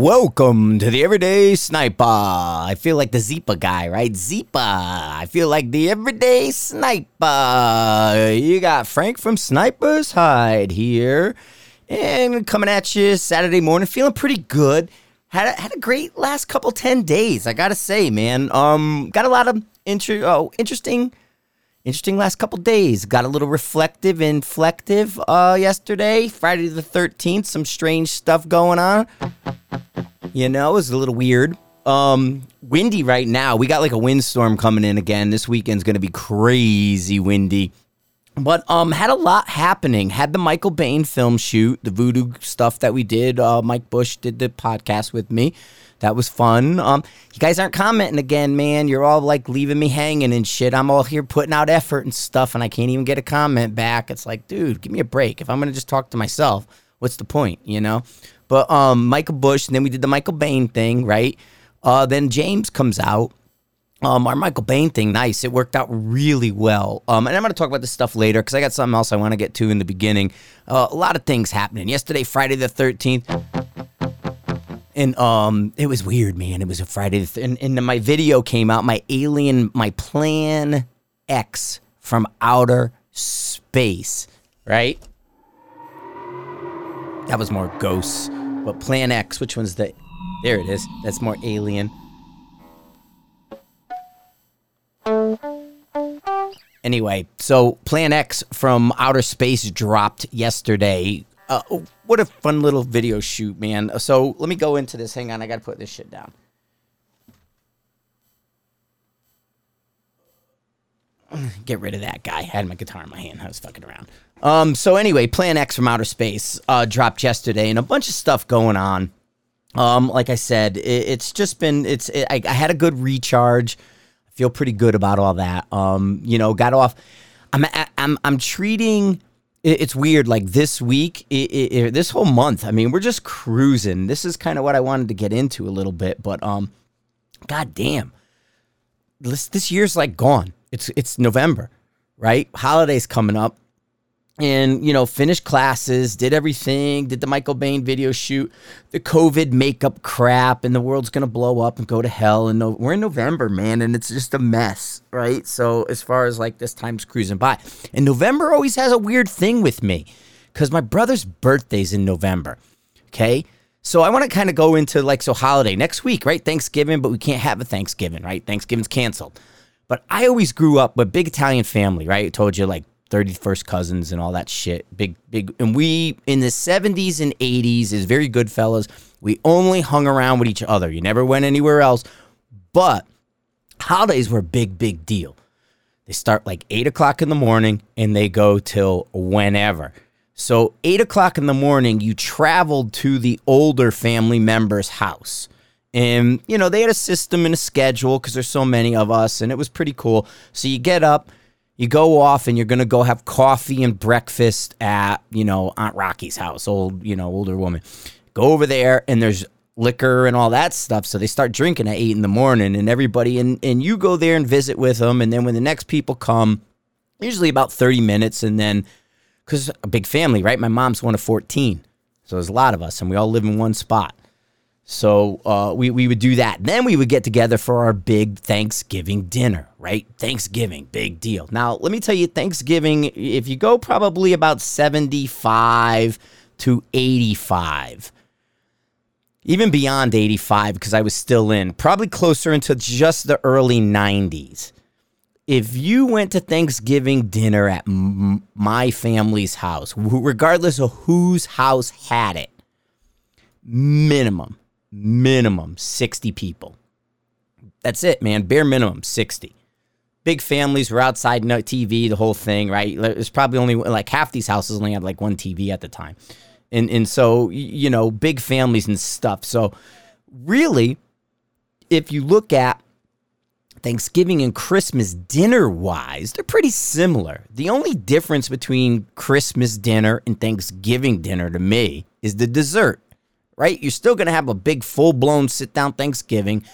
Welcome to the Everyday Sniper. I feel like the Zeepa guy, right? Zeepa. I feel like the Everyday Sniper. You got Frank from Sniper's Hide here, and coming at you Saturday morning, feeling pretty good. Had a, had a great last couple ten days. I gotta say, man. Um, got a lot of inter- oh, interesting interesting last couple days. Got a little reflective and flective uh, yesterday, Friday the 13th. Some strange stuff going on. You know, it was a little weird. Um, windy right now. We got like a windstorm coming in again. This weekend's going to be crazy windy. But um, had a lot happening. Had the Michael Bane film shoot, the Vudoo stuff that we did. Uh, Mike Bush did the podcast with me. That was fun. Um, you guys aren't commenting again, man. You're all like leaving me hanging and shit. I'm all here putting out effort and stuff, and I can't even get a comment back. It's like, dude, give me a break. If I'm gonna just talk to myself, what's the point, you know? But um, Michael Bush, and then we did the Michael Bane thing, right? Uh, then James comes out. Um, our Michael Bane thing, nice. It worked out really well. Um, and I'm going to talk about this stuff later because I got something else I want to get to in the beginning. Uh, a lot of things happening. Yesterday, Friday the 13th, and um, it was weird, man. It was a Friday, th- and, and my video came out. My alien, my Plan X from outer space, right? That was more ghosts, but Plan X, which one's the? There it is. That's more alien. Anyway, so Plan X from outer space dropped yesterday. Uh, what a fun little video shoot, man. So let me go into this. Hang on, I got to put this shit down. Get rid of that guy. I had my guitar in my hand. I was fucking around. Um. So anyway, Plan X from Outer Space uh, dropped yesterday, and a bunch of stuff going on. Um. Like I said, it, it's just been. It's. It, I, I had a good recharge. I feel pretty good about all that. Um. You know, got off. I'm. I'm. I'm treating it's weird. Like this week, it, it, this whole month, I mean, we're just cruising. This is kind of what I wanted to get into a little bit, but um, god damn, this this year's like gone. It's it's November, right? Holidays coming up, and you know, finished classes, did everything, did the Michael Bane video shoot, the COVID makeup crap, and the world's gonna blow up and go to hell. And no, we're in November, man, and it's just a mess, right? So as far as like this time's cruising by, and November always has a weird thing with me, because my brother's birthday's in November. Okay. So I want to kind of go into like so holiday next week, right? Thanksgiving, but we can't have a Thanksgiving, right? Thanksgiving's canceled. But I always grew up with big Italian family, right? I told you like 31st cousins and all that shit. Big, big. And we, in the 70s and 80s, is very good fellas. We only hung around with each other. You never went anywhere else. But holidays were a big, big deal. They start like 8 o'clock in the morning and they go till whenever. So, 8 o'clock in the morning, you traveled to the older family member's house. And, you know, they had a system and a schedule because there's so many of us, and it was pretty cool. So, you get up, you go off and you're going to go have coffee and breakfast at, you know, Aunt Rocky's house, old, you know, older woman. Go over there and there's liquor and all that stuff. So they start drinking at eight in the morning and everybody, and, and you go there and visit with them. And then when the next people come, usually about 30 minutes. And then, because a big family, right? My mom's one of 14. So there's a lot of us and we all live in one spot. So uh, we, we would do that. Then we would get together for our big Thanksgiving dinner, right? Thanksgiving, big deal. Now, let me tell you, Thanksgiving, if you go probably about 75 to 85, even beyond 85, because I was still in, probably closer into just the early 90s. If you went to Thanksgiving dinner at m- my family's house, regardless of whose house had it, minimum minimum 60 people. That's it, man. Bare minimum 60. Big families were outside, no TV, the whole thing, right? There's probably only like half these houses only had like one TV at the time. And and so, you know, big families and stuff. So really, if you look at Thanksgiving and Christmas dinner wise, they're pretty similar. The only difference between Christmas dinner and Thanksgiving dinner to me is the dessert right? You're still going to have a big full blown sit down Thanksgiving,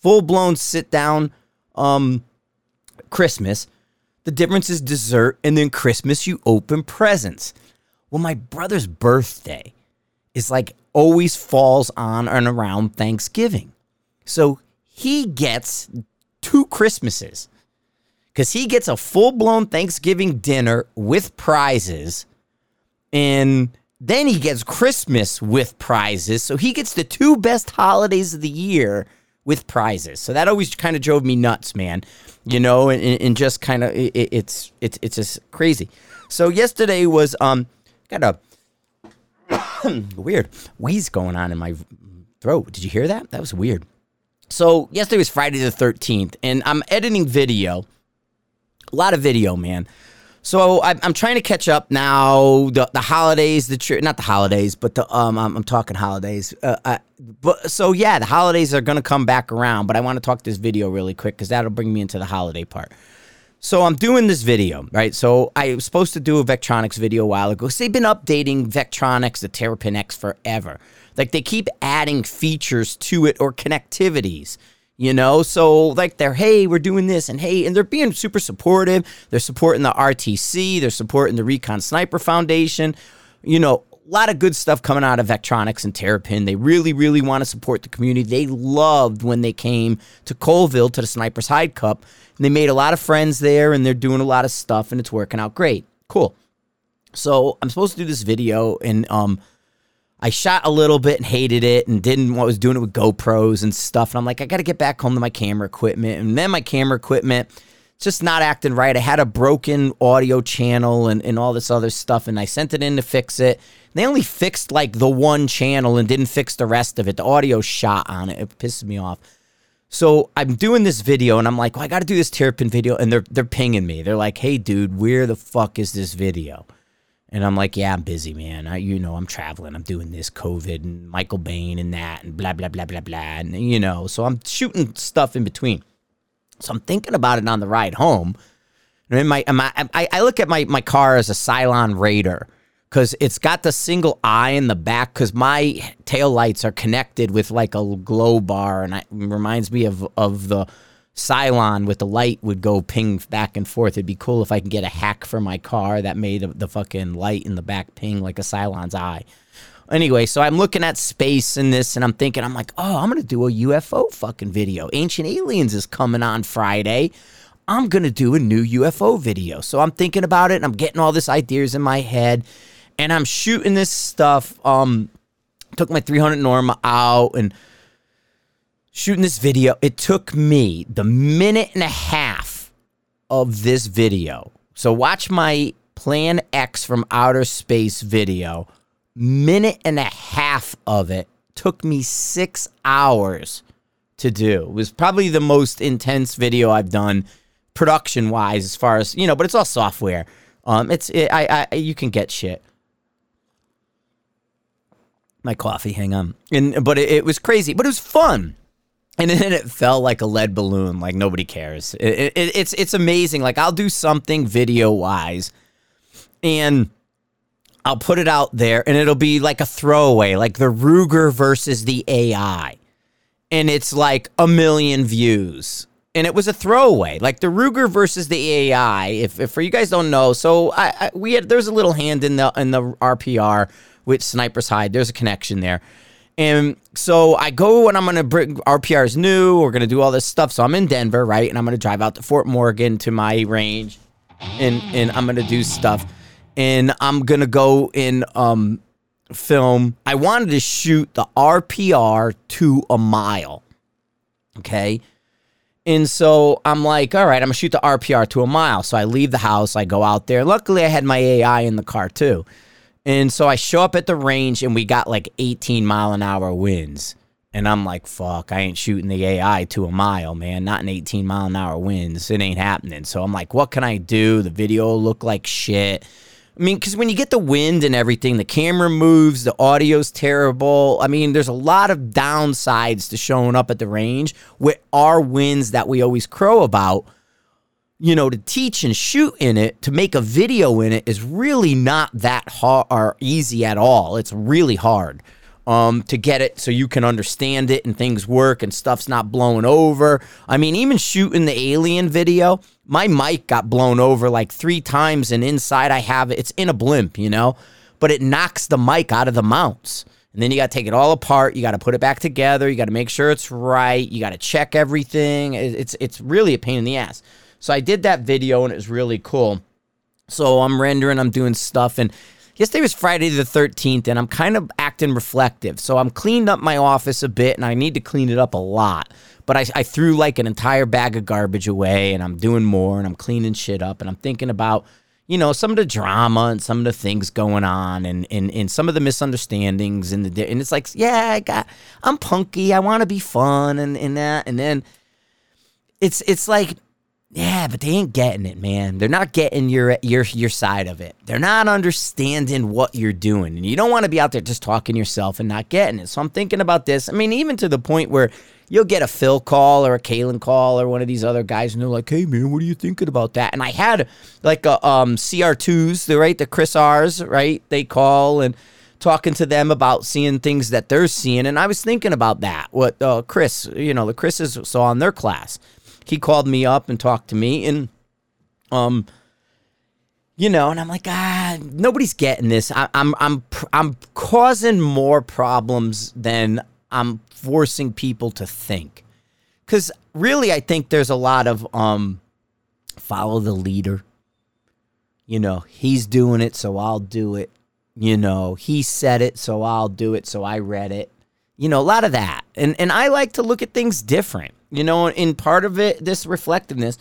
full blown sit down um, Christmas. The difference is dessert, and then Christmas, you open presents. Well, my brother's birthday is like always falls on and around Thanksgiving. So he gets two Christmases because he gets a full blown Thanksgiving dinner with prizes. And then he gets Christmas with prizes. So he gets the two best holidays of the year with prizes. So that always kind of drove me nuts, man. You know, and, and just kind of it, it's it's it's just crazy. So yesterday was um got a weird wheeze going on in my throat. Did you hear that? That was weird. So yesterday was Friday the 13th, and I'm editing video. A lot of video, man. So I, I'm trying to catch up now. The the holidays, the tr- not the holidays, but the um, I'm, I'm talking holidays. Uh, I, but so yeah, the holidays are gonna come back around. But I want to talk this video really quick because that'll bring me into the holiday part. So I'm doing this video, right? So I was supposed to do a Vectronix video a while ago. So they've been updating Vectronix, the Terrapin X, forever. Like they keep adding features to it or connectivities, you know? So like they're, hey, we're doing this and hey, and they're being super supportive. They're supporting the RTC, they're supporting the Recon Sniper Foundation, you know, a lot of good stuff coming out of Vectronix and Terrapin. They really, really want to support the community. They loved when they came to Colville to the Sniper's Hide Cup. And they made a lot of friends there and they're doing a lot of stuff and it's working out great. Cool. So I'm supposed to do this video and um I shot a little bit and hated it and didn't what was doing it with GoPros and stuff. And I'm like, I gotta get back home to my camera equipment. And then my camera equipment just not acting right. I had a broken audio channel and, and all this other stuff, and I sent it in to fix it. They only fixed like the one channel and didn't fix the rest of it. The audio shot on it. It pisses me off. So I'm doing this video and I'm like, well, I got to do this Terrapin video, and they're they're pinging me. They're like, hey, dude, where the fuck is this video? And I'm like, yeah, I'm busy, man. I, you know, I'm traveling. I'm doing this COVID and Michael Bane and that and blah blah blah blah blah. And you know, so I'm shooting stuff in between. So I'm thinking about it on the ride home. And in my, my I, I look at my my car as a Cylon Raider because it's got the single eye in the back because my tail lights are connected with like a glow bar and it reminds me of of the Cylon with the light would go ping back and forth. It'd be cool if I can get a hack for my car that made the fucking light in the back ping like a Cylon's eye. Anyway, so I'm looking at space in this and I'm thinking, I'm like, oh, I'm to do a UFO fucking video. Ancient Aliens is coming on Friday. I'm to do a new UFO video. So I'm thinking about it and I'm getting all these ideas in my head and I'm shooting this stuff. Um, took my 300 Norma out and shooting this video. It took me the minute and a half of this video. So watch my Plan X from outer space video. Minute and a half of it took me six hours to do. It was probably the most intense video I've done production wise, as far as you know. But it's all software. Um, it's it, I, I you can get shit my coffee. Hang on. And but it, it, was crazy, but it was fun. And then it fell like a lead balloon. Like nobody cares. It, it, it's it's amazing. Like I'll do something video wise, and I'll put it out there, and it'll be like a throwaway, like the Ruger versus the AI, and it's like a million views. And it was a throwaway, like the Ruger versus the AI. If, if for you guys don't know, so I, I we had there's a little hand in the in the RPR with Sniper's Hide. There's a connection there. And so I go and I'm going to bring RPR is new. We're going to do all this stuff. So I'm in Denver, right? And I'm going to drive out to Fort Morgan to my range and, and I'm going to do stuff. And I'm going to go in um, film. I wanted to shoot the RPR to a mile. Okay. And so I'm like, all right, I'm going to shoot the RPR to a mile. So I leave the house. I go out there. Luckily, I had my AI in the car too. And so I show up at the range and we got like 18 mile an hour winds. And I'm like, fuck, I ain't shooting the AI to a mile, man. Not an 18 mile an hour winds. It ain't happening. So I'm like, what can I do? The video look like shit. I mean, because when you get the wind and everything, the camera moves, the audio's terrible. I mean, there's a lot of downsides to showing up at the range with our winds that we always crow about you know, to teach and shoot in it, to make a video in it is really not that hard or easy at all. It's really hard um, to get it so you can understand it and things work and stuff's not blowing over. I mean, even shooting the alien video, my mic got blown over like three times, and inside I have it, it's in a blimp, you know, but it knocks the mic out of the mounts. And then you got to take it all apart. You got to put it back together. You got to make sure it's right. You got to check everything. It's it's really a pain in the ass. So I did that video and it was really cool. So I'm rendering, I'm doing stuff, and yesterday was Friday the 13th, and I'm kind of acting reflective. So I'm cleaned up my office a bit, and I need to clean it up a lot. But I, I threw like an entire bag of garbage away, and I'm doing more, and I'm cleaning shit up, and I'm thinking about you know, some of the drama and some of the things going on and, and, and some of the misunderstandings and the and it's like, yeah, I got I'm punky, I want to be fun and, and that and then it's it's like yeah, but they ain't getting it, man. They're not getting your your your side of it. They're not understanding what you're doing. And you don't want to be out there just talking yourself and not getting it. So I'm thinking about this. I mean, even to the point where you'll get a Phil call or a Caylen call or one of these other guys, and they're like, "Hey, man, what are you thinking about that?" And I had like a um, CR2s, the right, the Chris R's, right? They call and talking to them about seeing things that they're seeing, and I was thinking about that. What uh, Chris, you know, the Chris's saw in their class. He called me up and talked to me, and um. You know, and I'm like, ah, nobody's getting this. I, I'm, I'm, I'm causing more problems than I'm forcing people to think. Because really, I think there's a lot of um, follow the leader. You know, he's doing it, so I'll do it. You know, he said it, so I'll do it, so I read it. You know, a lot of that. And and I like to look at things different. You know, in part of it, this reflectiveness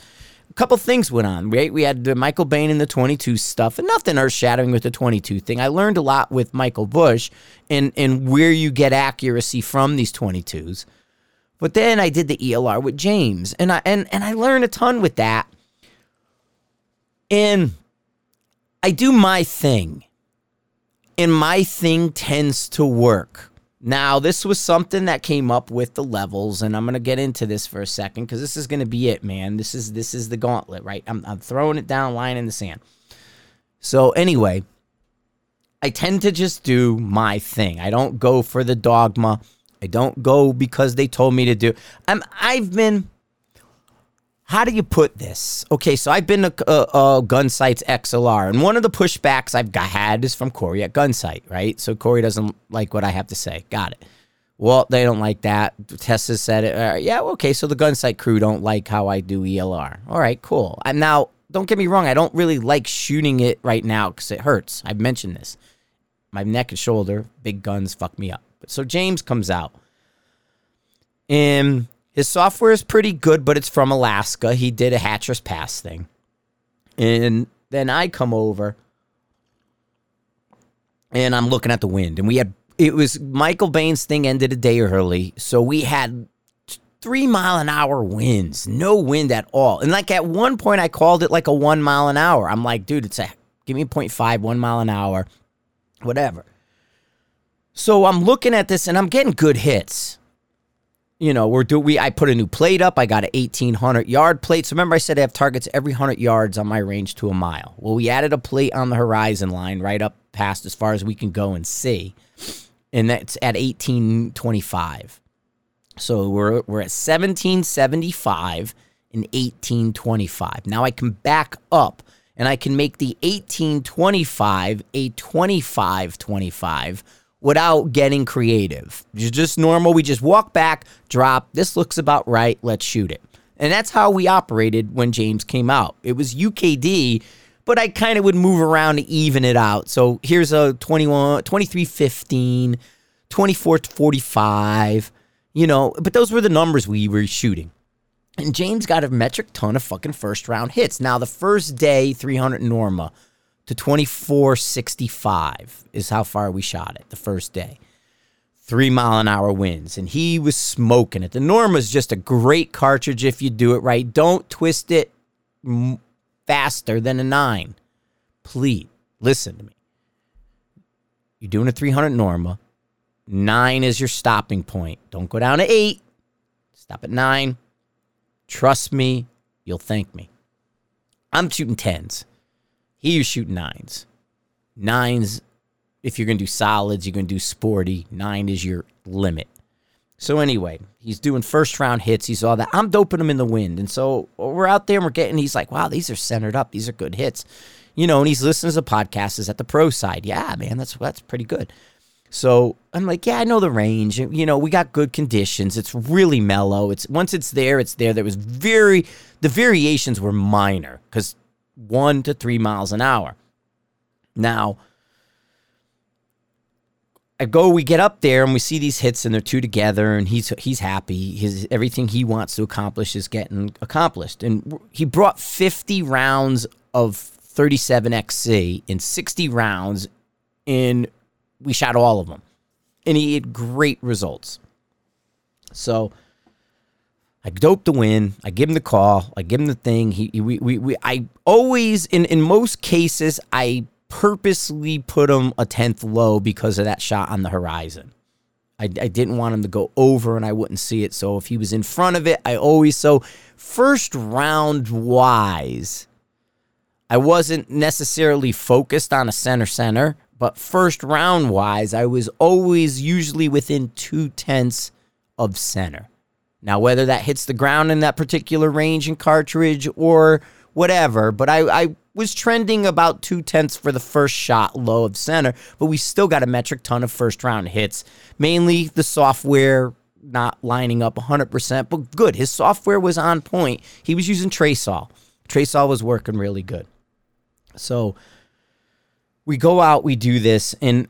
a couple things went on, right? We had the Michael Bane and the 22 stuff, and nothing earth shattering with the 22 thing. I learned a lot with Michael Bush and, and where you get accuracy from these 22s. But then I did the ELR with James, and I and, and I learned a ton with that. And I do my thing, and my thing tends to work. Now, this was something that came up with the levels, and I'm gonna get into this for a second because this is gonna be it, man. This is this is the gauntlet, right? I'm, I'm throwing it down, line in the sand. So anyway, I tend to just do my thing. I don't go for the dogma. I don't go because they told me to do. I'm I've been how do you put this? Okay, so I've been a, a, a uh, uh, Gunsite's XLR, and one of the pushbacks I've got, had is from Corey at Gunsite, right? So Corey doesn't like what I have to say. Got it. Well, they don't like that. Tessa said it. Uh, yeah, okay, so the Gunsite crew don't like how I do ELR. All right, cool. And now, don't get me wrong, I don't really like shooting it right now because it hurts. I've mentioned this. My neck and shoulder, big guns fuck me up. So James comes out. And his software is pretty good, but it's from Alaska. He did a Hatcher's Pass thing. And then I come over and I'm looking at the wind. And we had, it was Michael Bane's thing ended a day early. So we had three mile an hour winds, no wind at all. And like at one point, I called it like a one mile an hour. I'm like, dude, it's a, give me a 0.5, one mile an hour, whatever. So I'm looking at this and I'm getting good hits you know, we're do we I put a new plate up. I got an 1800 yard plate. So remember I said I have targets every 100 yards on my range to a mile. Well, we added a plate on the horizon line right up past as far as we can go and see. And that's at 1825. So we're we're at 1775 and 1825. Now I can back up and I can make the 1825 a 2525 without getting creative. just normal. We just walk back, drop. This looks about right. Let's shoot it. And that's how we operated when James came out. It was UKD, but I kind of would move around to even it out. So here's a 21, 23 15, 24 45, you know, but those were the numbers we were shooting. And James got a metric ton of fucking first round hits. Now, the first day, 300 Norma to 2465 is how far we shot it the first day. Three mile an hour winds, and he was smoking it. The Norma is just a great cartridge if you do it right. Don't twist it faster than a nine. Please listen to me. You're doing a 300 Norma. Nine is your stopping point. Don't go down to eight. Stop at nine. Trust me, you'll thank me. I'm shooting tens. He was shooting nines. Nines, if you're going to do solids, you're going to do sporty. Nine is your limit. So anyway, he's doing first round hits. He saw that. I'm doping him in the wind. And so we're out there and we're getting, he's like, wow, these are centered up. These are good hits. You know, and he's listening to podcasts at the pro side. Yeah, man, that's that's pretty good. So I'm like, yeah, I know the range. You know, we got good conditions. It's really mellow. It's once it's there, it's there. There was very the variations were minor because one to three miles an hour. Now, I go, we get up there and we see these hits and they're two together and he's he's happy. His everything he wants to accomplish is getting accomplished. And he brought 50 rounds of 37XC in 60 rounds in we shot all of them. And he had great results. So I dope the win. I give him the call. I give him the thing. He, he we, we, we I always in in most cases I purposely put him a tenth low because of that shot on the horizon. I, I didn't want him to go over and I wouldn't see it. So if he was in front of it, I always so first round wise, I wasn't necessarily focused on a center center, but first round wise, I was always usually within two tenths of center. Now, whether that hits the ground in that particular range and cartridge or whatever, but I, I was trending about two tenths for the first shot low of center, but we still got a metric ton of first round hits. Mainly the software not lining up 100%, but good. His software was on point. He was using TraceAll. TraceAll was working really good. So we go out, we do this, and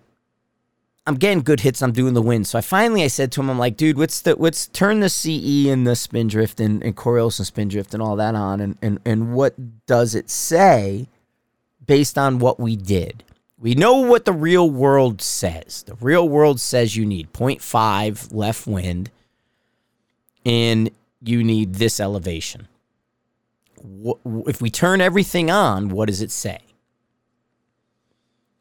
I'm getting good hits. I'm doing the win. So I finally I said to him, I'm like, dude, what's the what's turn the CE and the Spindrift and, and Coriolis and Spindrift and all that on and, and and what does it say based on what we did? We know what the real world says. The real world says you need 0.5 left wind and you need this elevation. If we turn everything on, what does it say?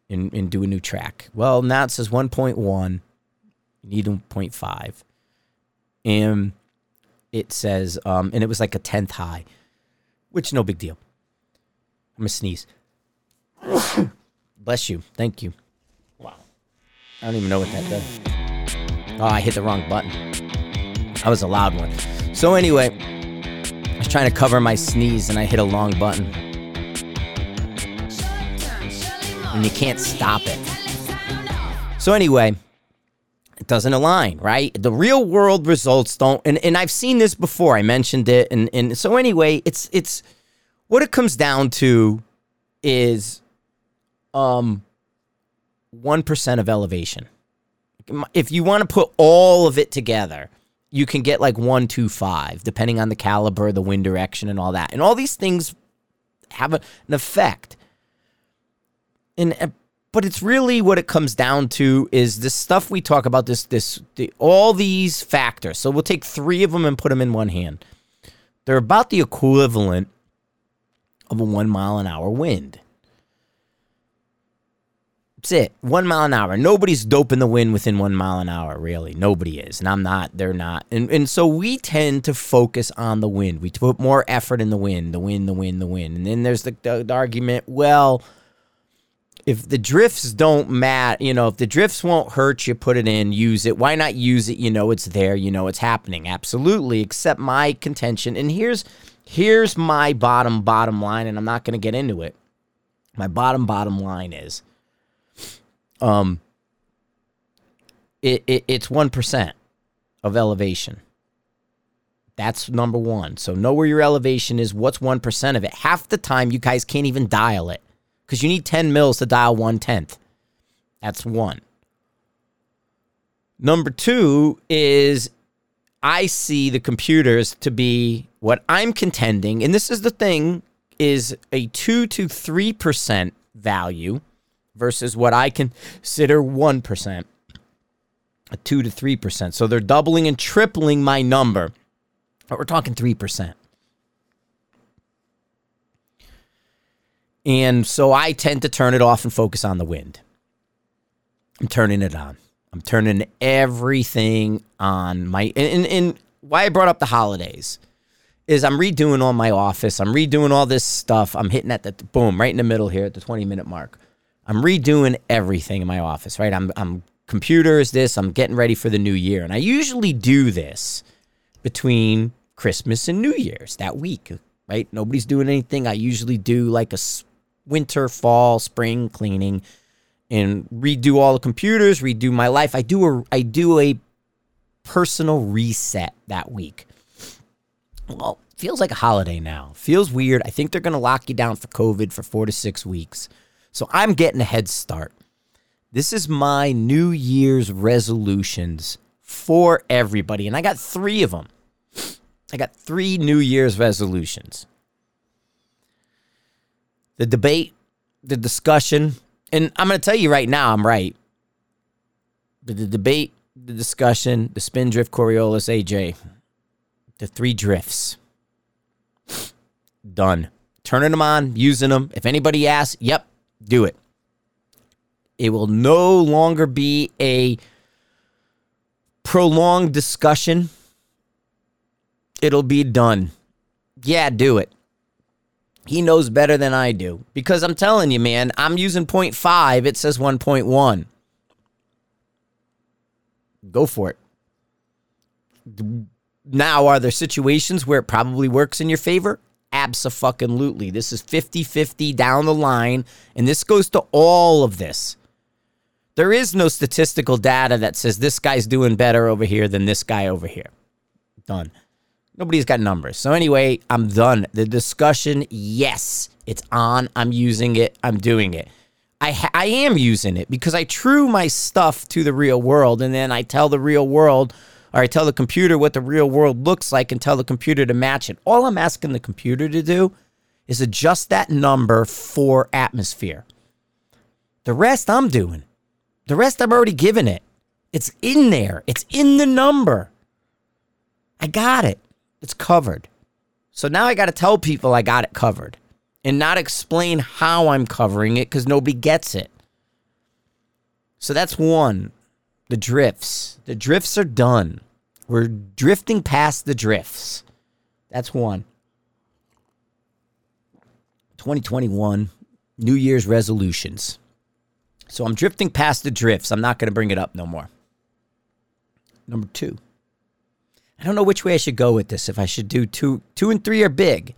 And, and do a new track. Well, now it says 1.1. You need 1.5. And it says, um, and it was like a 10th high, which no big deal. I'm going to sneeze. Bless you. Thank you. Wow. I don't even know what that does. Oh, I hit the wrong button. That was a loud one. So, anyway, I was trying to cover my sneeze and I hit a long button. And you can't stop it. So anyway, it doesn't align, right? The real world results don't and, and I've seen this before. I mentioned it and, and so anyway, it's it's what it comes down to is um 1% of elevation. If you want to put all of it together, you can get like 125 depending on the caliber, the wind direction and all that. And all these things have an effect and uh, but it's really what it comes down to is the stuff we talk about this this the, all these factors. So we'll take 3 of them and put them in one hand. They're about the equivalent of a 1 mile an hour wind. That's it. One mile an hour. Nobody's doping the wind within one mile an hour, really. Nobody is. And I'm not. They're not. And, and so we tend to focus on the wind. We put more effort in the wind, the wind, the wind, the wind. And then there's the, the, the argument, well, if the drifts don't matter, you know, if the drifts won't hurt you, put it in, use it. Why not use it? You know, it's there. You know, it's happening. Absolutely. Except my contention, and here's here's my bottom bottom line, and I'm not going to get into it. My bottom bottom line is, um, it, it it's one percent of elevation. That's number one. So know where your elevation is. What's one percent of it? Half the time, you guys can't even dial it because you need 10 mils to dial one tenth. That's one. Number two is I see the computers to be what I'm contending, and this is the thing, is a two to three percent value versus what I consider one percent. A two to three percent. So they're doubling and tripling my number. But we're talking three percent. And so I tend to turn it off and focus on the wind. I'm turning it on. I'm turning everything on. My and, and, why I brought up the holidays is I'm redoing all my office. I'm redoing all this stuff. I'm hitting at the boom right in the middle here at the 20 minute mark. I'm redoing everything in my office, right? I'm I'm computers this, I'm getting ready for the new year. And I usually do this between Christmas and New Year's that week, right? Nobody's doing anything. I usually do like a winter, fall, spring cleaning. and redo all the computers, redo my life. I do a I do a personal reset that week. Well, feels like a holiday now. Feels weird. I think they're going to lock you down for COVID for 4 to 6 weeks. So I'm getting a head start. This is my New Year's resolutions for everybody and I got 3 of them. I got 3 New Year's resolutions. The debate, the discussion, and I'm going to tell you right now, I'm right. The, the debate, the discussion, the spindrift, Coriolis, AJ, the three drifts. Done. Turning them on, using them. If anybody asks, yep, do it. It will no longer be a prolonged discussion. It'll be done. Yeah, do it. He knows better than I do. Because I'm telling you, man, I'm using 0.5. It says 1.1. Go for it. Now, are there situations where it probably works in your favor? Absolutely. This is 50 50 down the line, and this goes to all of this. There is no statistical data that says this guy's doing better over here than this guy over here. Done. Nobody's got numbers. So anyway, I'm done. The discussion, yes, it's on. I'm using it. I'm doing it. I ha- I am using it because I true my stuff to the real world, and then I tell the real world, or I tell the computer what the real world looks like, and tell the computer to match it. All I'm asking the computer to do is adjust that number for atmosphere. The rest I'm doing. The rest I'm already giving it. It's in there. It's in the number. I got it. It's covered. So now I got to tell people I got it covered and not explain how I'm covering it because nobody gets it. So that's one. The drifts. The drifts are done. We're drifting past the drifts. That's one. 2021, New Year's resolutions. So I'm drifting past the drifts. I'm not going to bring it up no more. Number two. I don't know which way I should go with this. If I should do two, two and three are big,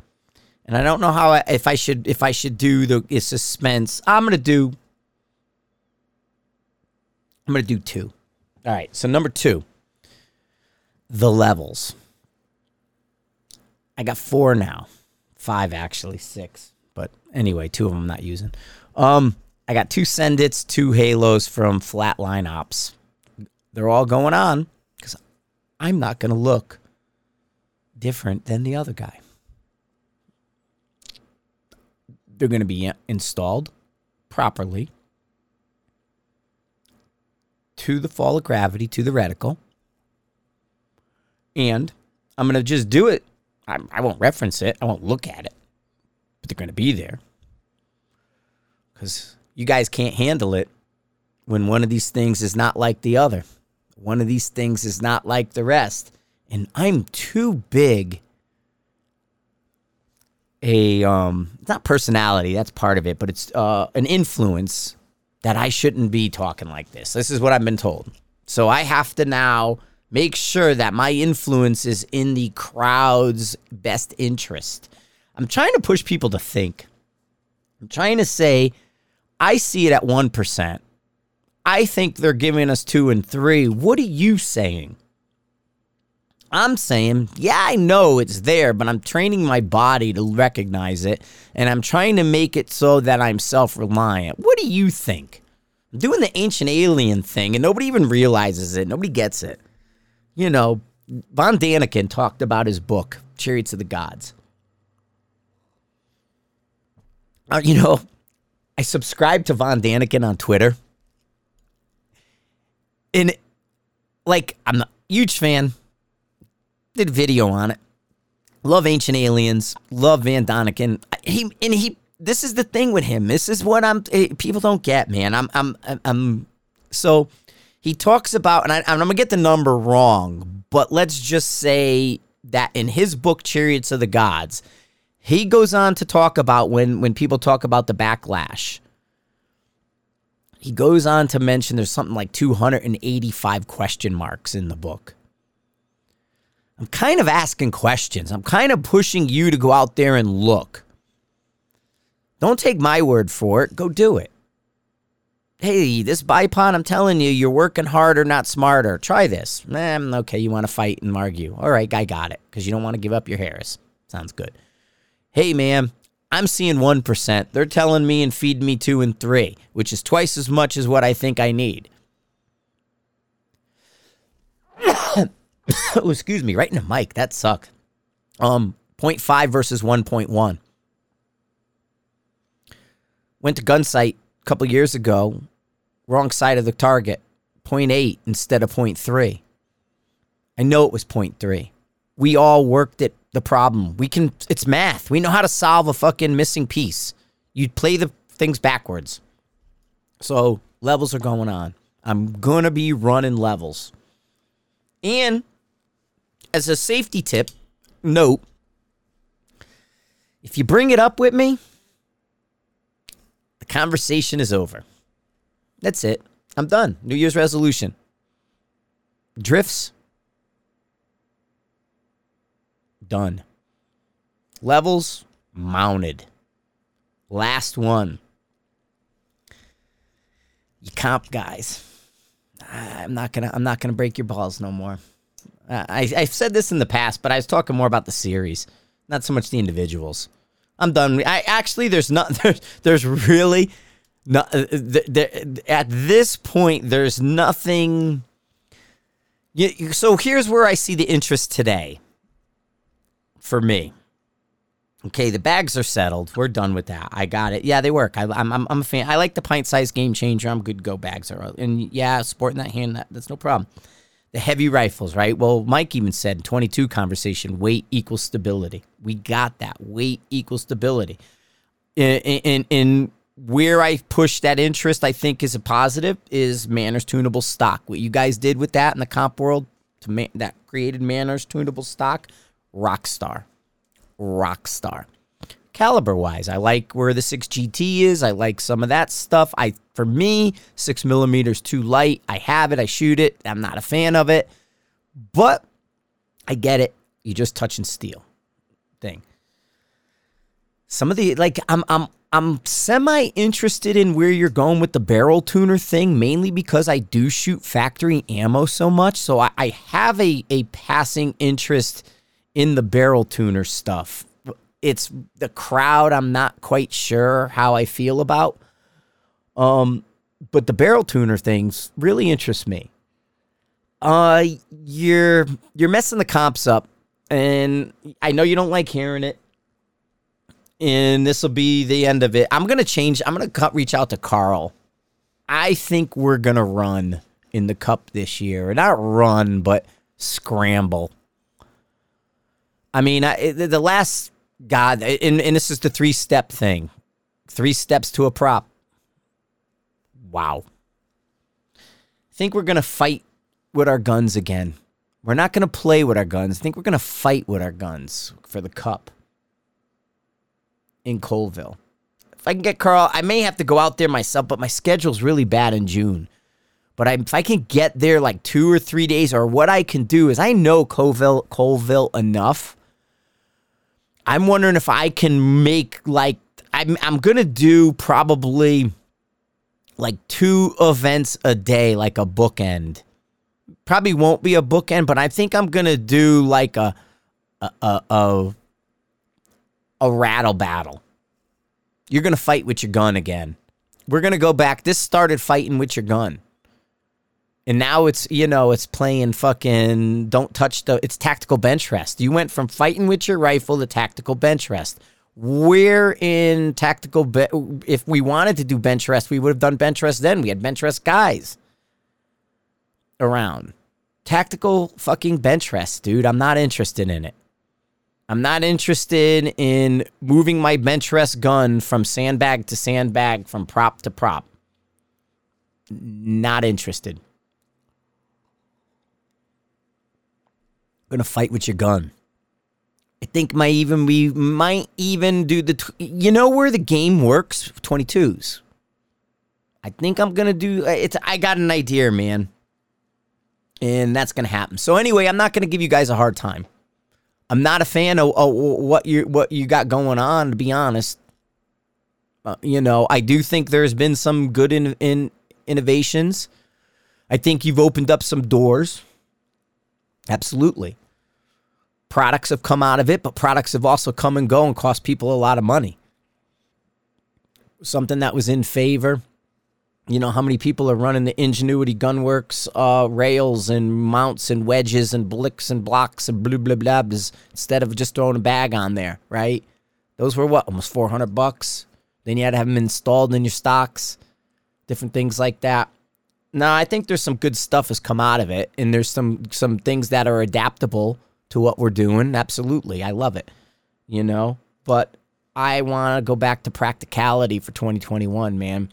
and I don't know how I, if I should if I should do the suspense. I'm gonna do. I'm gonna do two. All right. So number two, the levels. I got four now, five actually, six. But anyway, two of them I'm not using. Um, I got two Sendits, two Halos from Flatline Ops. They're all going on. I'm not going to look different than the other guy. They're going to be installed properly to the fall of gravity, to the reticle. And I'm going to just do it. I, I, won't reference it, I won't look at it, but they're going to be there. Because you guys can't handle it when one of these things is not like the other. One of these things is not like the rest. And I'm too big a um it's not personality, that's part of it, but it's uh an influence that I shouldn't be talking like this. This is what I've been told. So I have to now make sure that my influence is in the crowd's best interest. I'm trying to push people to think. I'm trying to say I see it at 1%. I think they're giving us two and three. What are you saying? I'm saying, yeah, I know it's there, but I'm training my body to recognize it, and I'm trying to make it so that I'm self reliant. What do you think? I'm doing the ancient alien thing, and nobody even realizes it. Nobody gets it. You know, Von Daniken talked about his book, Chariots of the Gods. Uh, you know, I subscribe to Von Daniken on Twitter and like I'm a huge fan. Did video on it. Love Ancient Aliens. Love Von Daniken. He and he. This is the thing with him. This is what I'm. Eh, people don't get, man. I'm. I'm. I'm. So he talks about, and I, I'm gonna get the number wrong, but let's just say that in his book Chariots of the Gods, he goes on to talk about when when people talk about the backlash he goes on to mention there's something like 285 question marks in the book. I'm kind of asking questions. I'm kind of pushing you to go out there and look. Don't take my word for it. Go do it. hey, this bipod, I'm telling you, you're working harder, not smarter. Try this. Eh, okay, you want to fight and argue. All right, I got it because you don't want to give up your Harris. Sounds good. Hey, man, I'm seeing 1%. They're telling me and feeding me two and three, which is twice as much as what I think I need. oh, excuse me, right in the mic. That sucked. Um, 0.5 versus 1.1. Went to Gunsite a couple years ago, wrong side of the target, 0.8 instead of 0.3. I know it was 0.3. We all worked at the problem. We can, it's math. We know how to solve a fucking missing piece. You play the things backwards. So levels are going on. I'm going to be running levels. And as a safety tip, note if you bring it up with me, the conversation is over. That's it. I'm done. New Year's resolution. Drifts. Done. Levels mounted. Last one. You comp guys. I'm not gonna. I'm not gonna break your balls no more. I, I've said this in the past, but I was talking more about the series, not so much the individuals. I'm done. I actually, there's not. There's, there's really not. Uh, at this point, there's nothing. So here's where I see the interest today. For me, okay, the bags are settled. We're done with that. I got it. Yeah, they work. I, am I'm, I'm a fan. I like the pint size game changer. I'm good to go. Bags are, and yeah, sporting that hand, that, that's no problem the heavy rifles, right? Well, Mike even said in 22 conversation, weight equals stability. We got that. Weight equals stability. In, in, in where I push that interest, I think is a positive, is Manners tunable stock. What you guys did with that in the comp world, to ma- that created Manners tunable stock, rock star. Rock star caliber wise. I like where the 6GT is. I like some of that stuff. I for me, six millimeters too light. I have it, I shoot it. I'm not a fan of it. But I get it. You just touch and steal thing. Some of the like I'm I'm I'm semi interested in where you're going with the barrel tuner thing, mainly because I do shoot factory ammo so much. So I, I have a, a passing interest in the barrel tuner stuff it's the crowd I'm not quite sure how I feel about. Um, but the barrel tuner things really interest me. Uh, you're you're messing the comps up, and I know you don't like hearing it. And this will be the end of it. I'm gonna change. I'm gonna cut, reach out to Carl. I think we're gonna run in the cup this year, not run, but scramble. I mean, I, the last God, and, and this is the three step thing three steps to a prop. Wow. I think we're going to fight with our guns again. We're not going to play with our guns. I think we're going to fight with our guns for the cup in Colville. If I can get Carl, I may have to go out there myself, but my schedule's really bad in June. But I, if I can get there like two or three days, or what I can do is I know Colville, Colville enough I'm wondering if I can make like I'm I'm gonna do probably like two events a day, like a bookend. Probably won't be a bookend, but I think I'm gonna do like a a a, a, a rattle battle. You're gonna fight with your gun again. We're gonna go back. This started fighting with your gun. And now it's, you know, it's playing fucking don't touch the, it's tactical bench rest. You went from fighting with your rifle to tactical bench rest. We're in tactical, be- if we wanted to do bench rest, we would have done bench rest then. We had bench rest guys around. Tactical fucking bench rest, dude. I'm not interested in it. I'm not interested in moving my bench rest gun from sandbag to sandbag, from prop to prop. Not interested. Gonna fight with your gun. I think might even we might even do the tw- you know where the game works 22s. I think I'm gonna do it's. I got an idea, man, and that's gonna happen. So anyway, I'm not gonna give you guys a hard time. I'm not a fan of, of what you what you got going on. To be honest, uh, you know, I do think there's been some good in in innovations. I think you've opened up some doors. Absolutely. Products have come out of it, but products have also come and go and cost people a lot of money. Something that was in favor. You know, how many people are running the Ingenuity Gunworks uh, rails and mounts and wedges and blicks and blocks and blah, blah, blah, instead of just throwing a bag on there, right? Those were what, almost 400 bucks? Then you had to have them installed in your stocks, different things like that. Now, I think there's some good stuff has come out of it, and there's some some things that are adaptable to what we're doing. Absolutely. I love it. You know, but I want to go back to practicality for 2021, man.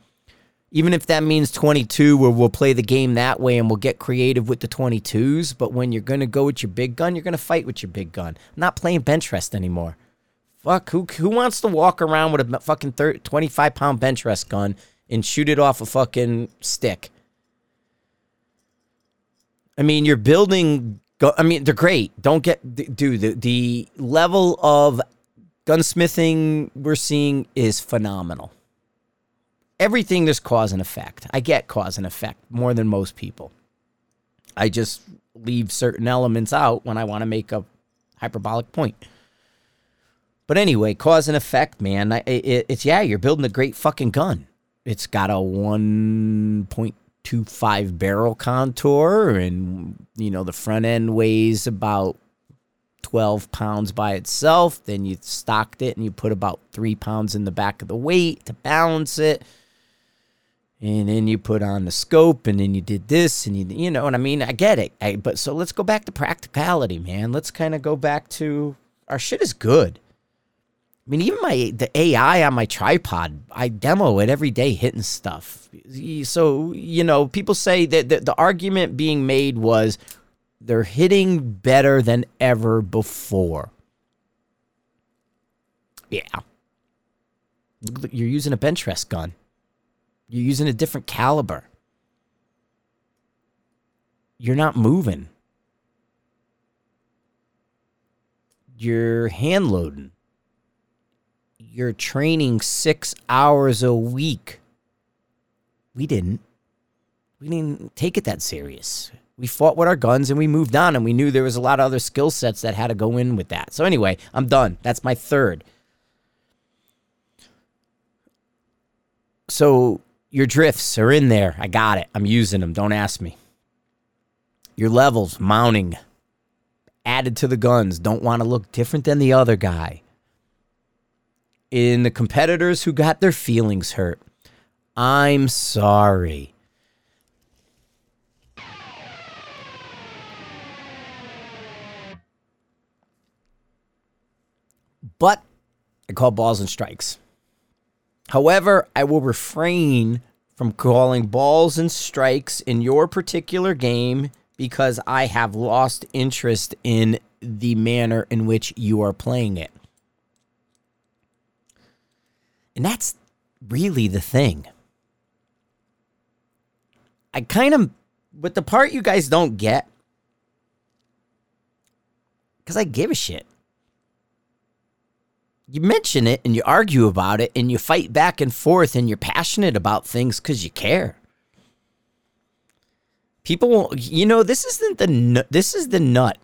Even if that means 22 where we'll play the game that way and we'll get creative with the 22s, but when you're going to go with your big gun, you're going to fight with your big gun. I'm not playing bench rest anymore. Fuck, who who wants to walk around with a fucking 30, 25 pound bench rest gun and shoot it off a fucking stick? I mean, you're building I mean, they're great. Don't get, dude. The the level of gunsmithing we're seeing is phenomenal. Everything there's cause and effect. I get cause and effect more than most people. I just leave certain elements out when I want to make a hyperbolic point. But anyway, cause and effect, man. It's yeah, you're building a great fucking gun. It's got a one point two five barrel contour, and you know the front end weighs about 12 pounds by itself. Then you stocked it and you put about three pounds in the back of the weight to balance it. And then you put on the scope and then you did this and you, you know what I mean? I get it. I, but so let's go back to practicality, man. Let's kind of go back to our shit is good. I mean, even my the AI on my tripod, I demo it every day, hitting stuff. So you know, people say that the, the argument being made was they're hitting better than ever before. Yeah, you're using a bench rest gun. You're using a different caliber. You're not moving. You're hand loading you're training six hours a week. We didn't. We didn't take it that serious. We fought with our guns and we moved on, and we knew there was a lot of other skill sets that had to go in with that. So, anyway, I'm done. That's my third. So, your drifts are in there. I got it. I'm using them. Don't ask me. Your levels, mounting, added to the guns. Don't want to look different than the other guy in the competitors who got their feelings hurt. I'm sorry. But I call balls and strikes. However, I will refrain from calling balls and strikes in your particular game because I have lost interest in the manner in which you are playing it. And that's really the thing. I kind of, but the part you guys don't get, because I give a shit. You mention it and you argue about it and you fight back and forth and you're passionate about things because you care. People, you know, this isn't the this is the nut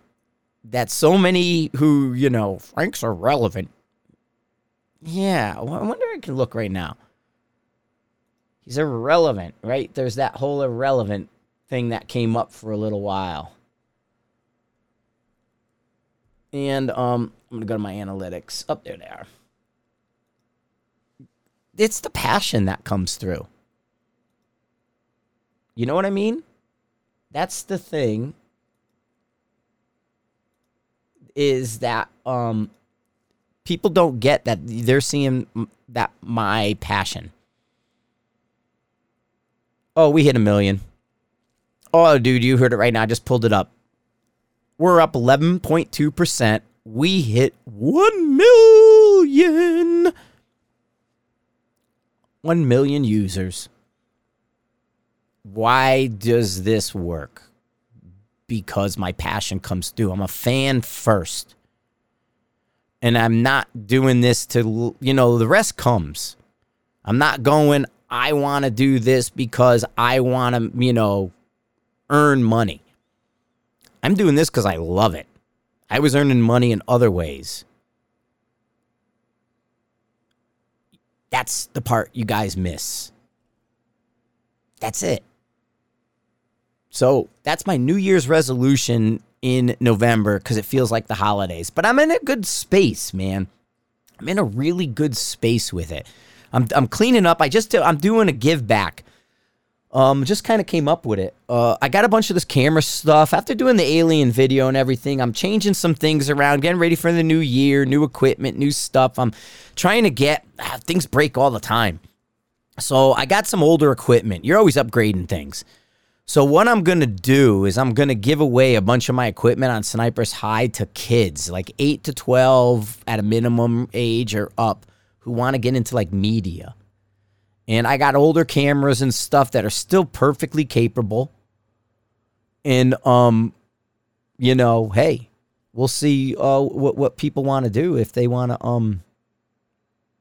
that so many who you know Frank's irrelevant yeah, I wonder if I can look right now. He's irrelevant, right? There's that whole irrelevant thing that came up for a little while. And um, I'm gonna go to my analytics. Up oh, there they are. It's the passion that comes through. You know what I mean? That's the thing. Is that um people don't get that they're seeing that my passion. Oh, we hit a million. Oh, dude, you heard it right now. I just pulled it up. We're up 11.2%. We hit 1 million. 1 million users. Why does this work? Because my passion comes through. I'm a fan first and I'm not doing this to, you know, the rest comes. I'm not going, I want to do this because I want to, you know, earn money. I'm doing this because I love it. I was earning money in other ways. That's the part you guys miss. That's it. So that's my New Year's resolution in November because it feels like the holidays. But I'm in a good space, man. I'm in a really good space with it. I'm, I'm cleaning up. I just I'm doing a give back. Um, just kind of came up with it. Uh, I got a bunch of this camera stuff after doing the alien video and everything. I'm changing some things around, getting ready for the new year, new equipment, new stuff. I'm trying to get ah, things break all the time. So I got some older equipment. You're always upgrading things. So what I'm gonna do is I'm gonna give away a bunch of my equipment on Sniper's Hide to kids, like eight to twelve at a minimum age or up, who want to get into like media. And I got older cameras and stuff that are still perfectly capable. And um, you know, hey, we'll see uh what what people want to do if they want to um,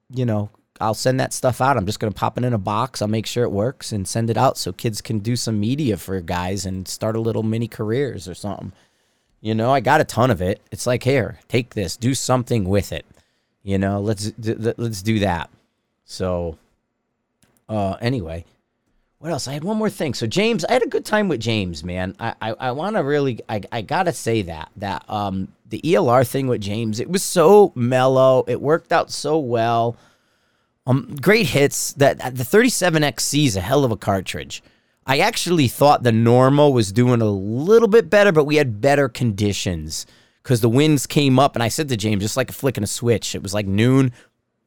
you know, I'll send that stuff out. I'm just going to pop it in a box. I'll make sure it works and send it out so kids can do some media for guys and start a little mini careers or something. You know, I got a ton of it. It's like, here, take this, do something with it. You know, let's let's do that. So, uh, anyway, what else? I had one more thing. So James, I had a good time with James, man. I I, I want to really, I I gotta say that that um the ELR thing with James, it was so mellow. It worked out so well. Um, great hits. That the 37XC is a hell of a cartridge. I actually thought the normal was doing a little bit better, but we had better conditions because the winds came up. And I said to James, just like a flicking a switch, it was like noon.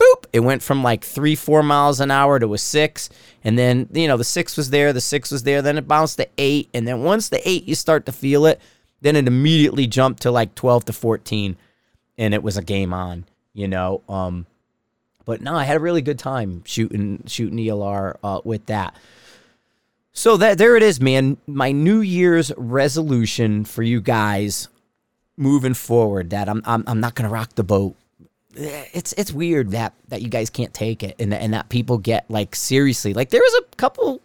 Boop! It went from like three, four miles an hour to a six, and then you know the six was there, the six was there, then it bounced to eight, and then once the eight, you start to feel it. Then it immediately jumped to like twelve to fourteen, and it was a game on. You know, um, but no, I had a really good time shooting shooting ELR uh, with that. So that there it is, man. My New Year's resolution for you guys moving forward that I'm I'm, I'm not gonna rock the boat. It's it's weird that that you guys can't take it and and that people get like seriously. Like there was a couple.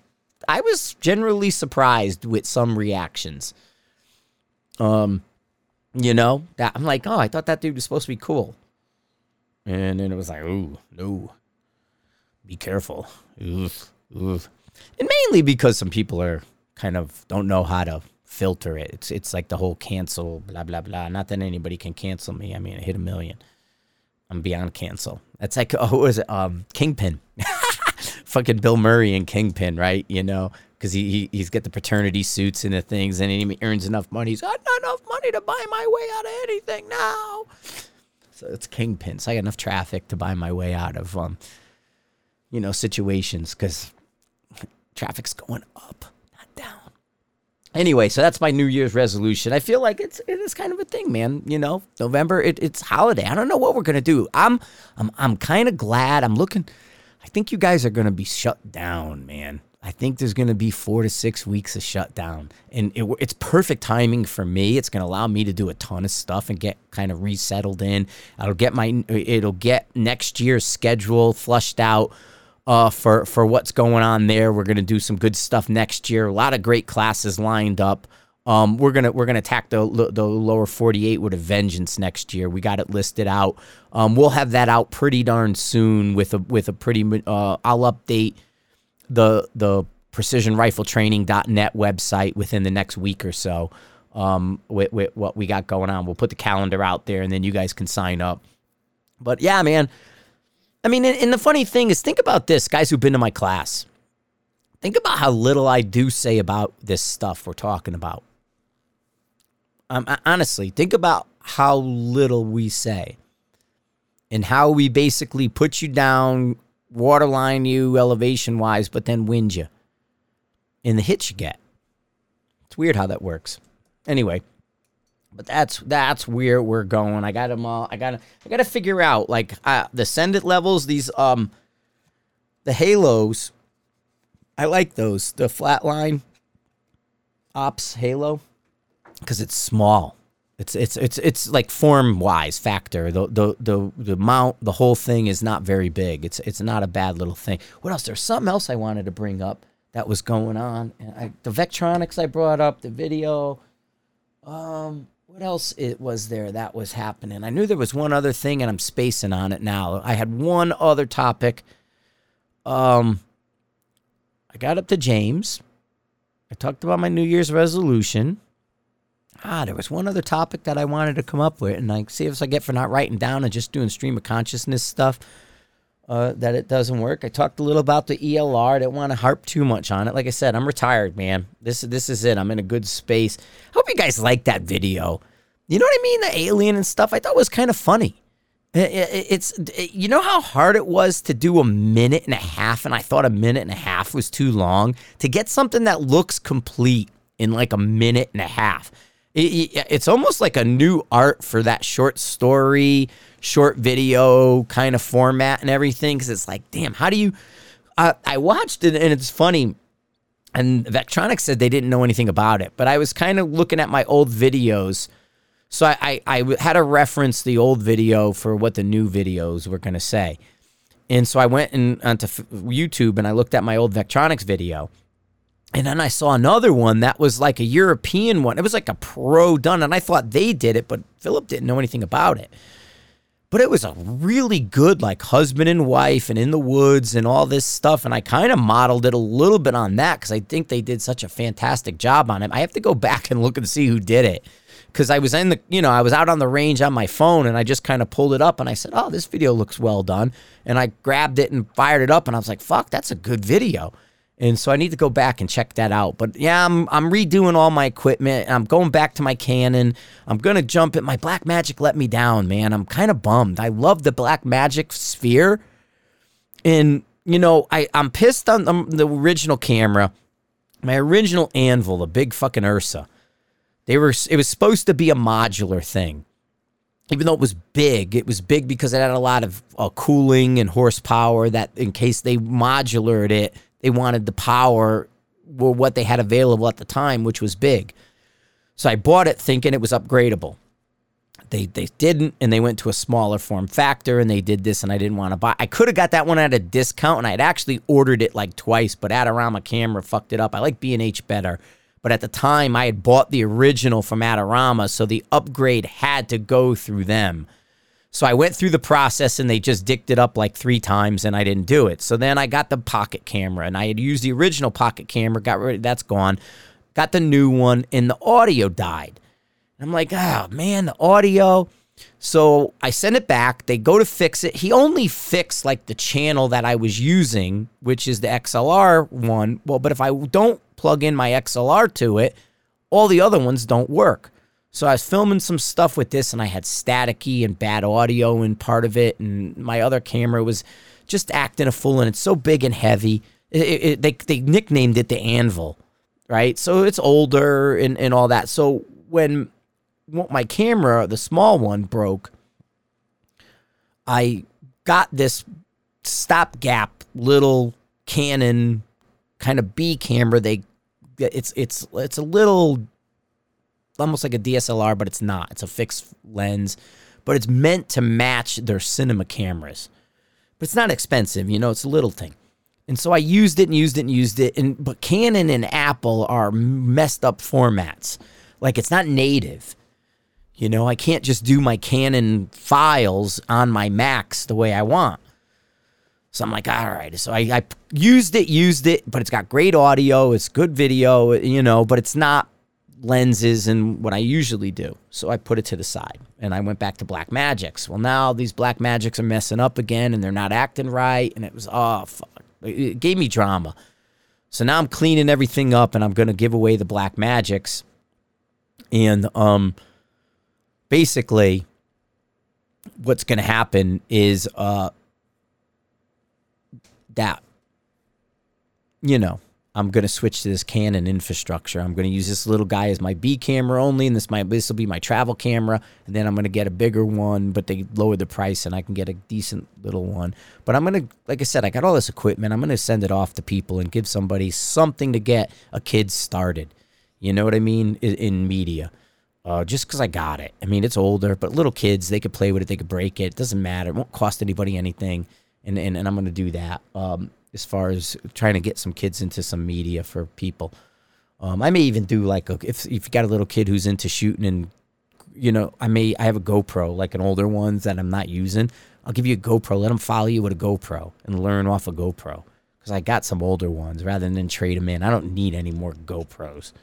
I was generally surprised with some reactions. Um, you know that I'm like, oh, I thought that dude was supposed to be cool. And then it was like, ooh, no, be careful. Oof, oof. And mainly because some people are kind of don't know how to filter it. It's it's like the whole cancel, blah blah blah. Not that anybody can cancel me. I mean, I hit a million. I'm beyond cancel. That's like oh, was it? Um, Kingpin. Fucking Bill Murray and Kingpin, right? You know, because he, he he's got the paternity suits and the things, and he earns enough money. He's got enough money to buy my way out of anything now. So it's kingpin. So I got enough traffic to buy my way out of, um, you know, situations because traffic's going up, not down. Anyway, so that's my New Year's resolution. I feel like it's it is kind of a thing, man. You know, November it, it's holiday. I don't know what we're gonna do. I'm I'm I'm kind of glad. I'm looking. I think you guys are gonna be shut down, man. I think there's going to be four to six weeks of shutdown, and it, it's perfect timing for me. It's going to allow me to do a ton of stuff and get kind of resettled in. I'll get my it'll get next year's schedule flushed out uh, for for what's going on there. We're going to do some good stuff next year. A lot of great classes lined up. Um, we're gonna we're gonna attack the the lower 48 with a vengeance next year. We got it listed out. Um, we'll have that out pretty darn soon with a with a pretty. Uh, I'll update the the precisionrifletraining.net website within the next week or so um, with, with what we got going on. We'll put the calendar out there and then you guys can sign up. But yeah, man. I mean, and, and the funny thing is, think about this, guys who've been to my class. Think about how little I do say about this stuff we're talking about. Um, honestly, think about how little we say and how we basically put you down waterline you elevation wise, but then wind you in the hits you get. It's weird how that works. Anyway, but that's that's where we're going. I got them all. I got I got to figure out like uh, the send it levels. These um the halos. I like those. The flatline ops halo because it's small. It's it's it's it's like form wise factor. The the the the mount the whole thing is not very big. It's it's not a bad little thing. What else? There's something else I wanted to bring up that was going on. And I, the Vectronix I brought up, the video. Um, what else it was there that was happening? I knew there was one other thing, and I'm spacing on it now. I had one other topic. Um, I got up to James. I talked about my New Year's resolution ah, there was one other topic that I wanted to come up with, and I see if I get for not writing down and just doing stream of consciousness stuff. Uh, that it doesn't work. I talked a little about the ELR. I didn't want to harp too much on it. Like I said, I'm retired, man. This this is it. I'm in a good space. I Hope you guys like that video. You know what I mean? The alien and stuff. I thought was kind of funny. it's you know how hard it was to do a minute and a half, and I thought a minute and a half was too long to get something that looks complete in like a minute and a half it, it's almost like a new art for that short story, short video kind of format and everything. Because it's like, damn, how do you? Uh, I watched it and it's funny. And Vectronix said they didn't know anything about it, but I was kind of looking at my old videos. So I, I, I had to reference the old video for what the new videos were going to say. And so I went in, onto YouTube and I looked at my old Vectronix video and then I saw another one that was like a European one. It was like a pro done, and I thought they did it, but Philip didn't know anything about it. But it was a really good, like husband and wife, and in the woods and all this stuff. And I kind of modeled it a little bit on that because I think they did such a fantastic job on it. I have to go back and look and see who did it because I was in the, you know, I was out on the range on my phone and I just kind of pulled it up and I said, oh, this video looks well done. And I grabbed it and fired it up and I was like, fuck, that's a good video. And so I need to go back and check that out. But yeah, I'm I'm redoing all my equipment. I'm going back to my Canon. I'm gonna jump it. My Blackmagic let me down, man. I'm kind of bummed. I love the Blackmagic Sphere, and you know I I'm pissed on the, the original camera, my original Anvil, the big fucking Ursa. They were it was supposed to be a modular thing. Even though it was big, it was big because it had a lot of uh, cooling and horsepower. That in case they modulared it, they wanted the power or what they had available at the time, which was big. So I bought it thinking it was upgradable. They they didn't, and they went to a smaller form factor, and they did this, and I didn't want to buy. I could have got that one at a discount, and I had actually ordered it like twice, but Adorama camera fucked it up. I like B and H better, but at the time I had bought the original from Adorama, so the upgrade had to go through them. So I went through the process and they just dicked it up like three times and I didn't do it. So then I got the pocket camera and I had used the original pocket camera, got rid of that's gone. Got the new one and the audio died. And I'm like, oh man, the audio. So I sent it back. They go to fix it. He only fixed like the channel that I was using, which is the XLR one. Well, but if I don't plug in my XLR to it, all the other ones don't work. So I was filming some stuff with this and I had staticky and bad audio in part of it. And my other camera was just acting a fool and it's so big and heavy. It, it, they, they nicknamed it the Anvil, right? So it's older and, and all that. So when my camera, the small one, broke, I got this stopgap little Canon kind of B camera. They it's it's it's a little almost like a DSLR, but it's not. It's a fixed lens, but it's meant to match their cinema cameras. But it's not expensive, you know, it's a little thing. And so I used it and used it and used it. And but Canon and Apple are messed up formats. Like it's not native. You know, I can't just do my Canon files on my Macs the way I want. So I'm like, all right. So I, I used it, used it, but it's got great audio, it's good video, you know, but it's not lenses and what I usually do. So I put it to the side and I went back to Blackmagics. Well, now these Blackmagics are messing up again and they're not acting right. And it was, oh, fuck. It gave me drama. So now I'm cleaning everything up and I'm going to give away the Blackmagics. And um, basically, what's going to happen is uh, that, you know, I'm going to switch to this Canon infrastructure. I'm going to use this little guy as my B camera only, and this my this will be my travel camera. And then I'm going to get a bigger one, but they lowered the price, and I can get a decent little one. But I'm going to, like I said, I got all this equipment. I'm going to send it off to people and give somebody something to get a kid started. You know what I mean in, in media. uh, just because I got it. I mean, it's older, but little kids, they could play with it, they could break it. It doesn't matter. It won't cost anybody anything. And, and, and I'm going to do that um, as far as trying to get some kids into some media for people. Um, I may even do like a, if, if you got a little kid who's into shooting and, you know, I may, I have a GoPro, like an older ones that I'm not using. I'll give you a GoPro. Let them follow you with a GoPro and learn off a GoPro. Because I got some older ones rather than trade them in. I don't need any more GoPros.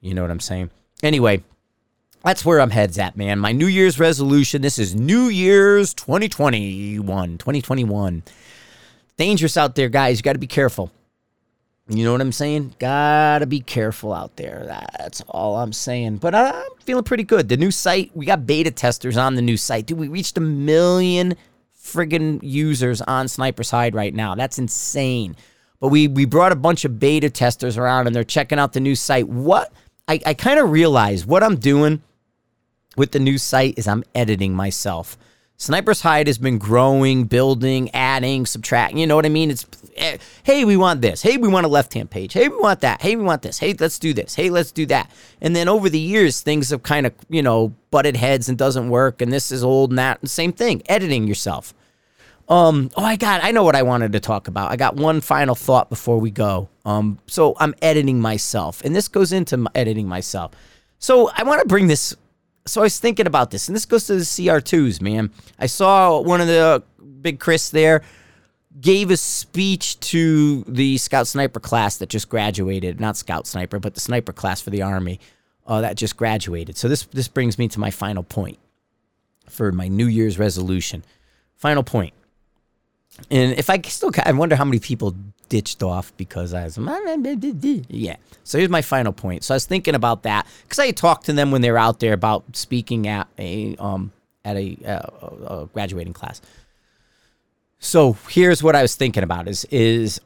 You know what I'm saying? Anyway, that's where I'm heads at, man. My New Year's resolution. This is New Year's 2021. 2021. Dangerous out there, guys. You got to be careful. You know what I'm saying? Gotta be careful out there. That's all I'm saying. But I'm feeling pretty good. The new site, we got beta testers on the new site. Dude, we reached a million friggin' users on Sniper's Hide right now. That's insane. But we we brought a bunch of beta testers around and they're checking out the new site. What I, I kind of realized what I'm doing with the new site is I'm editing myself. Sniper's Hide has been growing, building, adding, subtracting. You know what I mean? It's eh, hey, we want this. Hey, we want a left hand page. Hey, we want that. Hey, we want this. Hey, let's do this. Hey, let's do that. And then over the years, things have kind of you know butted heads and doesn't work. And this is old and that. Same thing. Editing yourself. Um. Oh, I got. I know what I wanted to talk about. I got one final thought before we go. Um. So I'm editing myself, and this goes into editing myself. So I want to bring this so I was thinking about this, and this goes to the CR2s, man. I saw one of the big Chris there gave a speech to the Scout Sniper class that just graduated. Not Scout Sniper, but the sniper class for the Army uh, that just graduated. So this this brings me to my final point for my New Year's resolution. Final point. And if I still, I wonder how many people ditched off because I was, yeah. So here's my final point. So I was thinking about that because I talked to them when they were out there about speaking at a um at a, uh, a graduating class. So here's what I was thinking about is is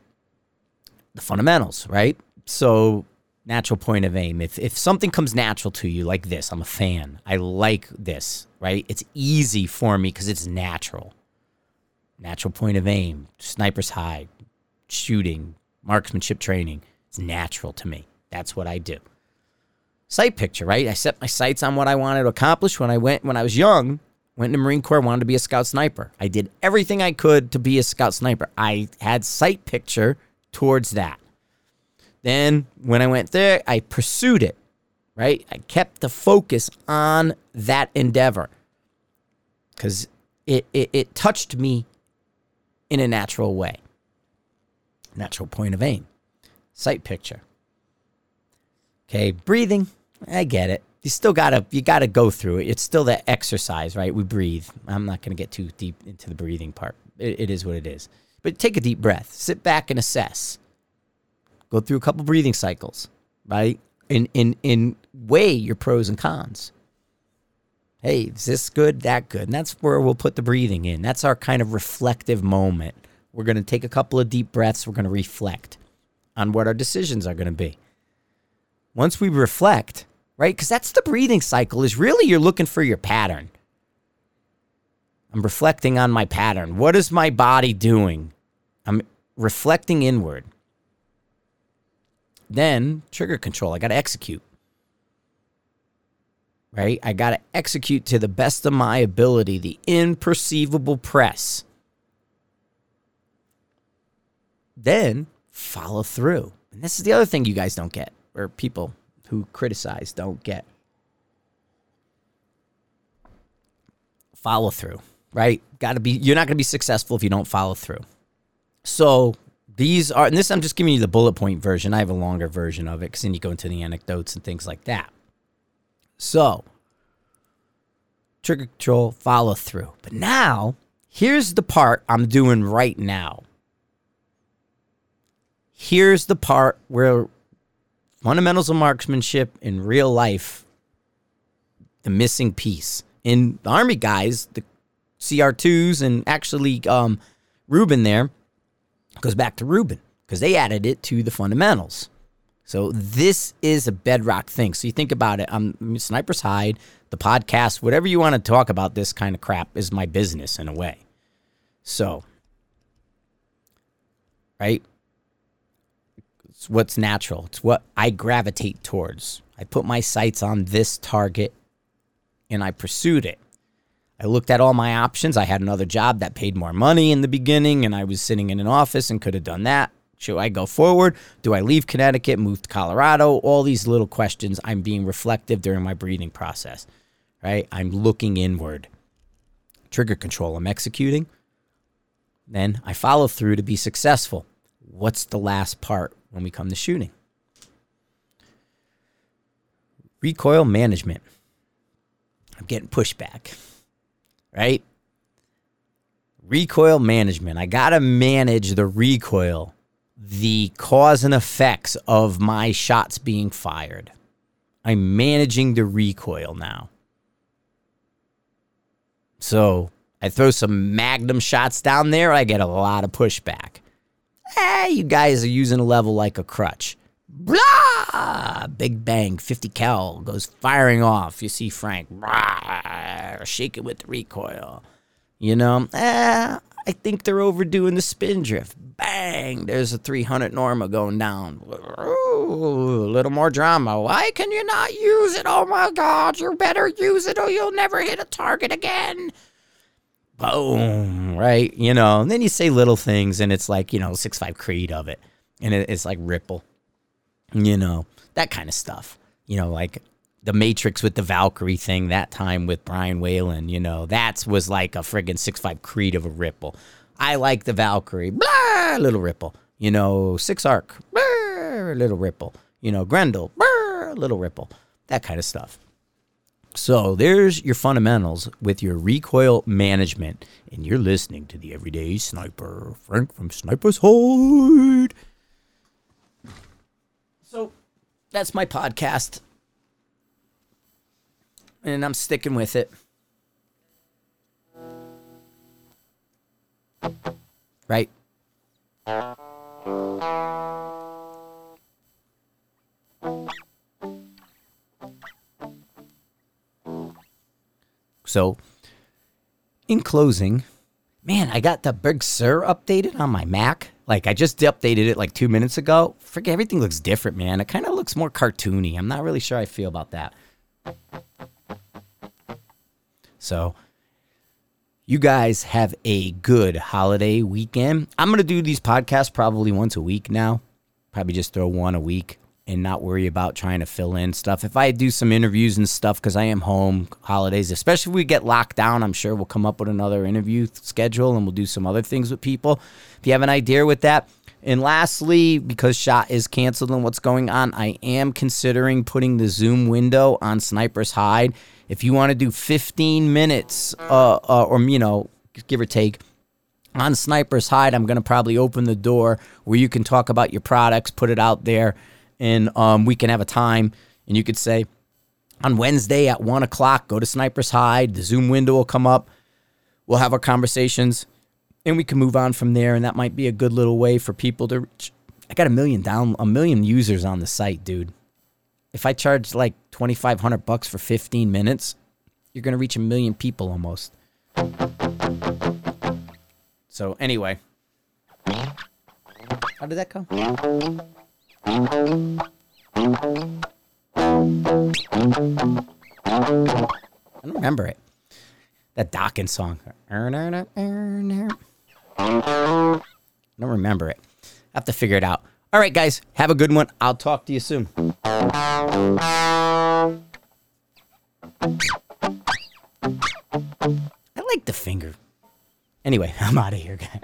the fundamentals, right? So natural point of aim. If if something comes natural to you like this, I'm a fan. I like this, right? It's easy for me because it's natural natural point of aim, sniper's hide, shooting, marksmanship training. It's natural to me. That's what I do. Sight picture, right? I set my sights on what I wanted to accomplish when I went when I was young. Went in the Marine Corps, wanted to be a scout sniper. I did everything I could to be a scout sniper. I had sight picture towards that. Then when I went there, I pursued it, right? I kept the focus on that endeavor because it, it, it touched me in a natural way. Natural point of aim. Sight picture. Okay, breathing. I get it. You still gotta you gotta go through it. It's still that exercise, right? We breathe. I'm not gonna get too deep into the breathing part. it, it is what it is. But take a deep breath. Sit back and assess. Go through a couple breathing cycles, right? In in in weigh your pros and cons hey, is this good, that good? And that's where we'll put the breathing in. That's our kind of reflective moment. We're going to take a couple of deep breaths. We're going to reflect on what our decisions are going to be. Once we reflect, right? Because that's the breathing cycle, is really you're looking for your pattern. I'm reflecting on my pattern. What is my body doing? I'm reflecting inward. Then trigger control. I got to execute right? I got to execute to the best of my ability the imperceivable press. Then follow through. And this is the other thing you guys don't get, or people who criticize don't get. Follow through, right? Got to be, you're not going to be successful if you don't follow through. So these are, and this I'm just giving you the bullet point version. I have a longer version of it because then you go into the anecdotes and things like that. So, trigger control, follow through. But now, here's the part I'm doing right now. Here's the part where fundamentals of marksmanship in real life, the missing piece. In the Army guys, the CR2s, and actually um, Ruben there goes back to Ruben because they added it to the fundamentals. So this is a bedrock thing. So you think about it. I'm Sniper's Hide, the podcast, whatever you want to talk about. This kind of crap is my business in a way. So, right. It's what's natural. It's what I gravitate towards. I put my sights on this target and I pursued it. I looked at all my options. I had another job that paid more money in the beginning, and I was sitting in an office and could have done that. Should I go forward? Do I leave Connecticut, move to Colorado? All these little questions. I'm being reflective during my breathing process, right? I'm looking inward. Trigger control, I'm executing. Then I follow through to be successful. What's the last part when we come to shooting? Recoil management. I'm getting pushback, right? Recoil management. I got to manage the recoil, the cause and effects of my shots being fired. I'm managing the recoil now. So I throw some magnum shots down there, I get a lot of pushback. Eh, you guys are using a level like a crutch. Blah! Big bang, 50 cal goes firing off. You see Frank, blah, shake it with the recoil. You know, eh, I think they're overdoing the spin drift. Bang, there's a 300 Norma going down. Ooh, a little more drama. Why can you not use it? Oh my God, you better use it or you'll never hit a target again. Boom, right? You know, and then you say little things and it's like, you know, six five Creed of it. And it's like Ripple you know, that kind of stuff. You know, like the Matrix with the Valkyrie thing that time with Brian Whalen, you know, that was like a friggin' six five Creed of a ripple. I like the Valkyrie, blah, little ripple. You know, six arc, blah, little ripple. You know, Grendel, blah, little ripple. That kind of stuff. So there's your fundamentals with your recoil management, and you're listening to the Everyday Sniper, Frank from Sniper's Hide. So that's my podcast. And I'm sticking with it. Right? So, in closing, man, I got the Big Sur updated on my Mac. Like I just updated it like two minutes ago. Forget everything looks different, man. It kind of looks more cartoony. I'm not really sure I feel about that. So, you guys have a good holiday weekend. I'm gonna do these podcasts probably once a week now. Probably just throw one a week and not worry about trying to fill in stuff. If I do some interviews and stuff, because I am home holidays, especially if we get locked down, I'm sure we'll come up with another interview schedule and we'll do some other things with people. If you have an idea with that. And lastly, because shot is canceled and what's going on, I am considering putting the Zoom window on Sniper's Hide. If you want to do 15 minutes, uh, uh, or you know, give or take, on Sniper's Hide, I'm going to probably open the door where you can talk about your products, put it out there and um, we can have a time. And you could say, on Wednesday at one o'clock, go to Sniper's Hide. The Zoom window will come up. We'll have our conversations, and we can move on from there. And that might be a good little way for people to reach. I got a million down, a million users on the site, dude. If I charge like twenty five hundred bucks for fifteen minutes, you're gonna reach a million people almost. So anyway, how did that go? I don't remember it. That Dawkins song. I don't remember it. I have to figure it out. All right, guys. Have a good one. I'll talk to you soon. I like the finger. Anyway, I'm out of here, guys.